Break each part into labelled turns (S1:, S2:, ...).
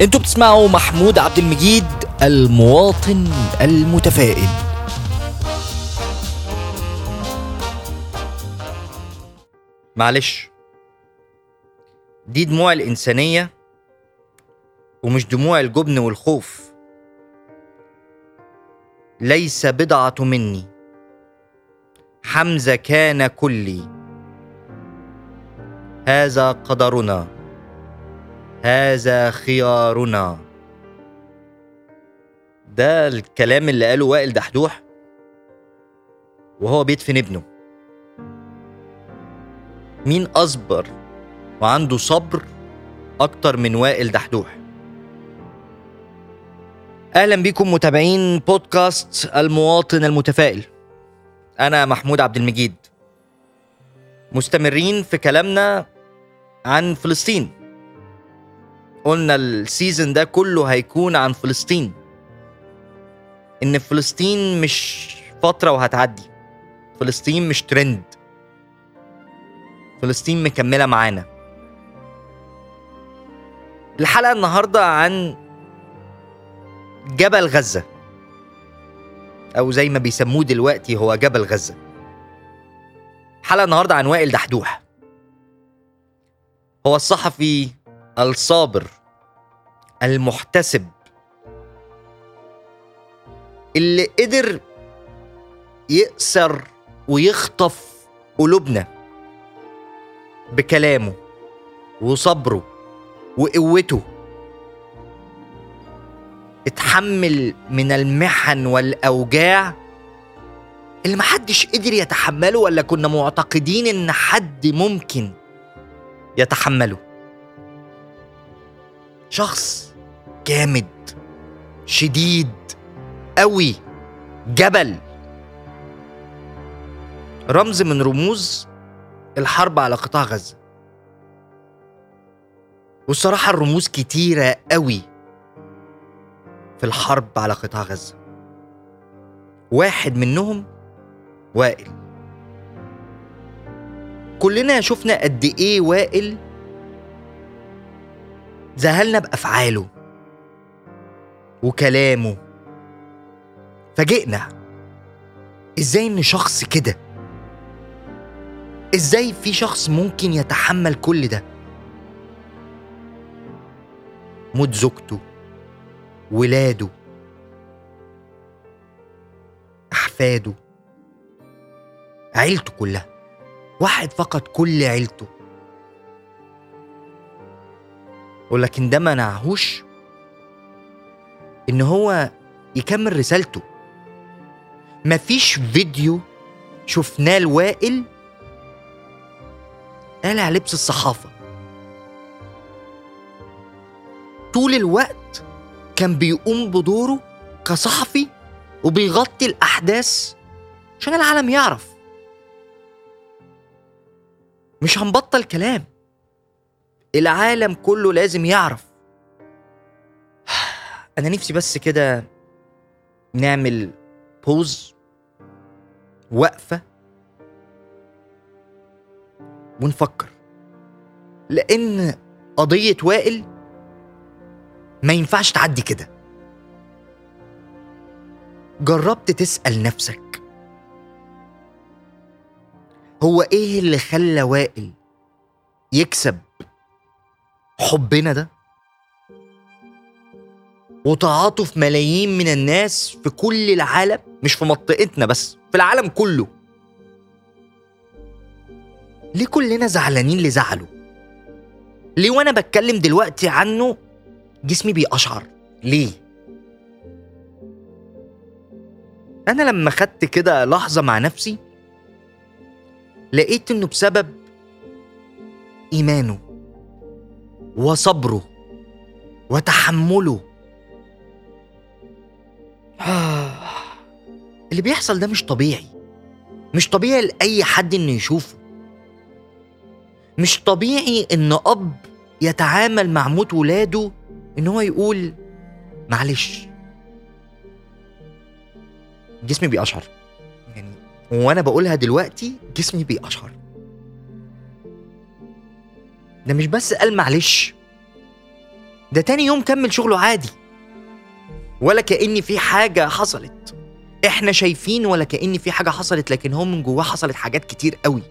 S1: أنتوا بتسمعوا محمود عبد المجيد المواطن المتفائل.
S2: معلش. دي دموع الإنسانية ومش دموع الجبن والخوف. ليس بضعة مني. حمزة كان كلي. هذا قدرنا. هذا خيارنا. ده الكلام اللي قاله وائل دحدوح وهو بيدفن ابنه. مين أصبر وعنده صبر أكتر من وائل دحدوح؟ أهلا بكم متابعين بودكاست المواطن المتفائل. أنا محمود عبد المجيد. مستمرين في كلامنا عن فلسطين. قلنا السيزون ده كله هيكون عن فلسطين. إن فلسطين مش فترة وهتعدي. فلسطين مش ترند فلسطين مكملة معانا. الحلقة النهاردة عن جبل غزة. أو زي ما بيسموه دلوقتي هو جبل غزة. الحلقة النهاردة عن وائل دحدوح. هو الصحفي الصابر المحتسب اللي قدر يأسر ويخطف قلوبنا بكلامه وصبره وقوته. اتحمل من المحن والأوجاع اللي محدش قدر يتحمله ولا كنا معتقدين إن حد ممكن يتحمله. شخص جامد شديد قوي جبل. رمز من رموز الحرب على قطاع غزة. والصراحة الرموز كتيرة قوي في الحرب على قطاع غزة. واحد منهم وائل. كلنا شفنا قد إيه وائل ذهلنا بأفعاله وكلامه. فاجئنا. إزاي إن شخص كده؟ إزاي في شخص ممكن يتحمل كل ده؟ موت زوجته ولاده أحفاده عيلته كلها. واحد فقد كل عيلته. ولكن ده منعهوش إن هو يكمل رسالته. مفيش فيديو شفناه لوائل قالع لبس الصحافة. طول الوقت كان بيقوم بدوره كصحفي وبيغطي الأحداث عشان العالم يعرف. مش هنبطل كلام. العالم كله لازم يعرف. أنا نفسي بس كده نعمل بوز وقفة ونفكر. لأن قضية وائل ما ينفعش تعدي كده. جربت تسأل نفسك هو إيه اللي خلى وائل يكسب حبنا ده؟ وتعاطف ملايين من الناس في كل العالم مش في منطقتنا بس في العالم كله. ليه كلنا زعلانين لزعله؟ ليه وأنا بتكلم دلوقتي عنه جسمي بيقشعر؟ ليه؟ أنا لما خدت كده لحظة مع نفسي لقيت إنه بسبب إيمانه. وصبره وتحمله. اللي بيحصل ده مش طبيعي. مش طبيعي لأي حد إنه يشوفه. مش طبيعي إن أب يتعامل مع موت ولاده إن هو يقول معلش. جسمي بيقشعر. يعني وأنا بقولها دلوقتي جسمي بيقشعر. ده مش بس قال معلش. ده تاني يوم كمل شغله عادي. ولا كأن في حاجة حصلت. إحنا شايفين ولا كأن في حاجة حصلت لكن هو من جواه حصلت حاجات كتير قوي.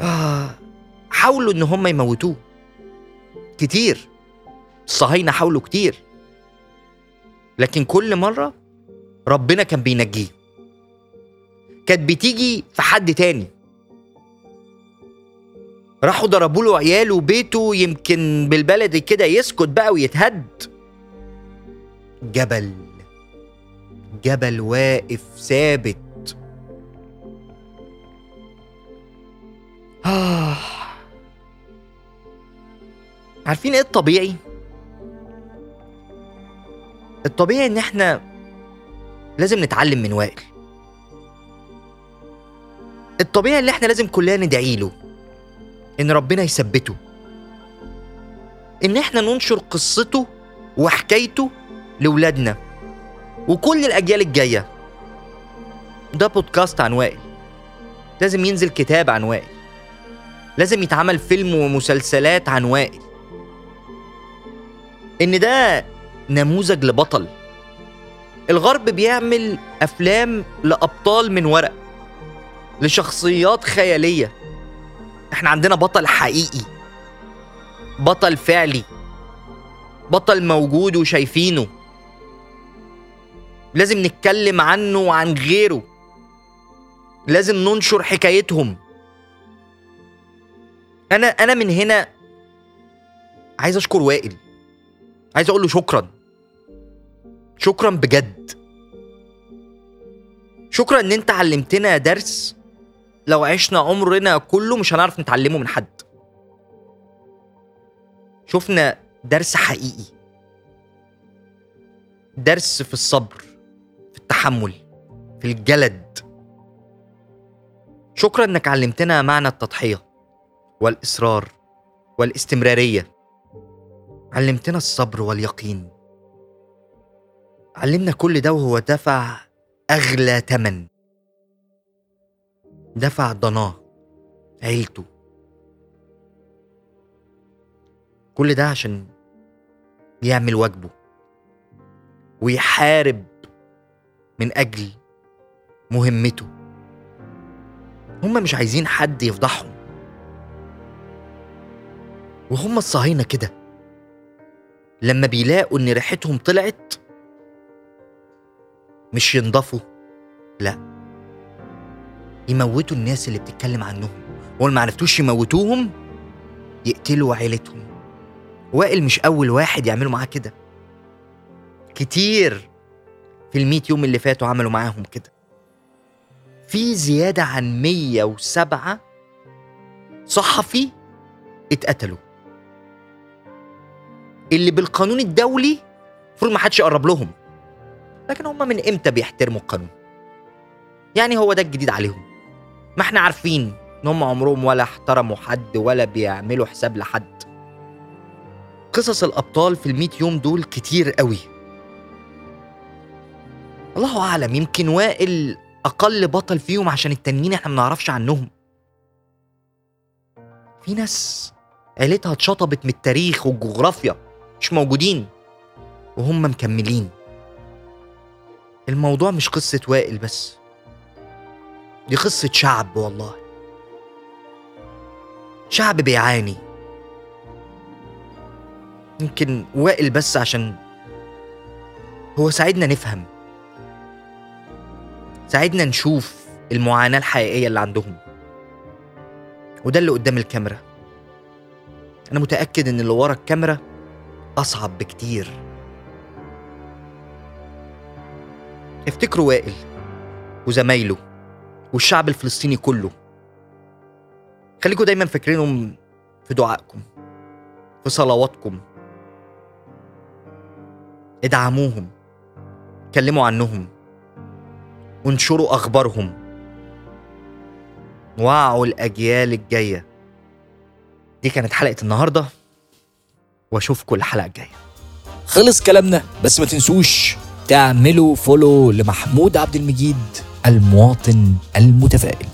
S2: آه حاولوا إن هم يموتوه. كتير. الصهاينة حاولوا كتير. لكن كل مرة ربنا كان بينجيه. كانت بتيجي في حد تاني. راحوا ضربوا له عياله وبيته يمكن بالبلدي كده يسكت بقى ويتهد جبل جبل واقف ثابت آه. عارفين إيه الطبيعي؟ الطبيعي إن إحنا لازم نتعلم من وائل الطبيعي اللي إحنا لازم كلنا ندعي له إن ربنا يثبته. إن إحنا ننشر قصته وحكايته لولادنا وكل الأجيال الجاية. ده بودكاست عن وائل. لازم ينزل كتاب عن وائل. لازم يتعمل فيلم ومسلسلات عن وائل. إن ده نموذج لبطل. الغرب بيعمل أفلام لأبطال من ورق لشخصيات خيالية. إحنا عندنا بطل حقيقي بطل فعلي بطل موجود وشايفينه. لازم نتكلم عنه وعن غيره. لازم ننشر حكايتهم. أنا أنا من هنا عايز أشكر وائل. عايز أقول له شكرا. شكرا بجد. شكرا إن أنت علمتنا درس لو عشنا عمرنا كله مش هنعرف نتعلمه من حد. شفنا درس حقيقي. درس في الصبر في التحمل في الجلد. شكرا إنك علمتنا معنى التضحية والإصرار والاستمرارية. علمتنا الصبر واليقين. علمنا كل ده وهو دفع أغلى تمن. دفع ضناه عيلته. كل ده عشان يعمل واجبه. ويحارب من أجل مهمته. هم مش عايزين حد يفضحهم. وهم الصهاينة كده. لما بيلاقوا إن ريحتهم طلعت مش ينضفوا لا. يموتوا الناس اللي بتتكلم عنهم. وما معرفتوش يموتوهم يقتلوا عيلتهم. وائل مش أول واحد يعملوا معاه كده. كتير في المية يوم اللي فاتوا عملوا معاهم كده. في زيادة عن 107 صحفي اتقتلوا. اللي بالقانون الدولي المفروض ما حدش يقرب لهم. لكن هم من إمتى بيحترموا القانون؟ يعني هو ده الجديد عليهم. ما إحنا عارفين إن هم عمرهم ولا احترموا حد ولا بيعملوا حساب لحد. قصص الأبطال في المية يوم دول كتير قوي. الله أعلم يمكن وائل أقل بطل فيهم عشان التانيين إحنا ما نعرفش عنهم. في ناس عيلتها اتشطبت من التاريخ والجغرافيا مش موجودين وهم مكملين. الموضوع مش قصة وائل بس. دي قصة شعب والله. شعب بيعاني. يمكن وائل بس عشان هو ساعدنا نفهم. ساعدنا نشوف المعاناة الحقيقية اللي عندهم. وده اللي قدام الكاميرا. أنا متأكد إن اللي ورا الكاميرا أصعب بكتير. افتكروا وائل وزمايله. والشعب الفلسطيني كله. خليكم دايما فاكرينهم في دعائكم في صلواتكم. ادعموهم اتكلموا عنهم. وانشروا أخبارهم. وعوا الأجيال الجاية. دي كانت حلقة النهارده. وأشوفكم الحلقة الجاية.
S1: خلص كلامنا بس ما تنسوش تعملوا فولو لمحمود عبد المجيد. المواطن المتفائل.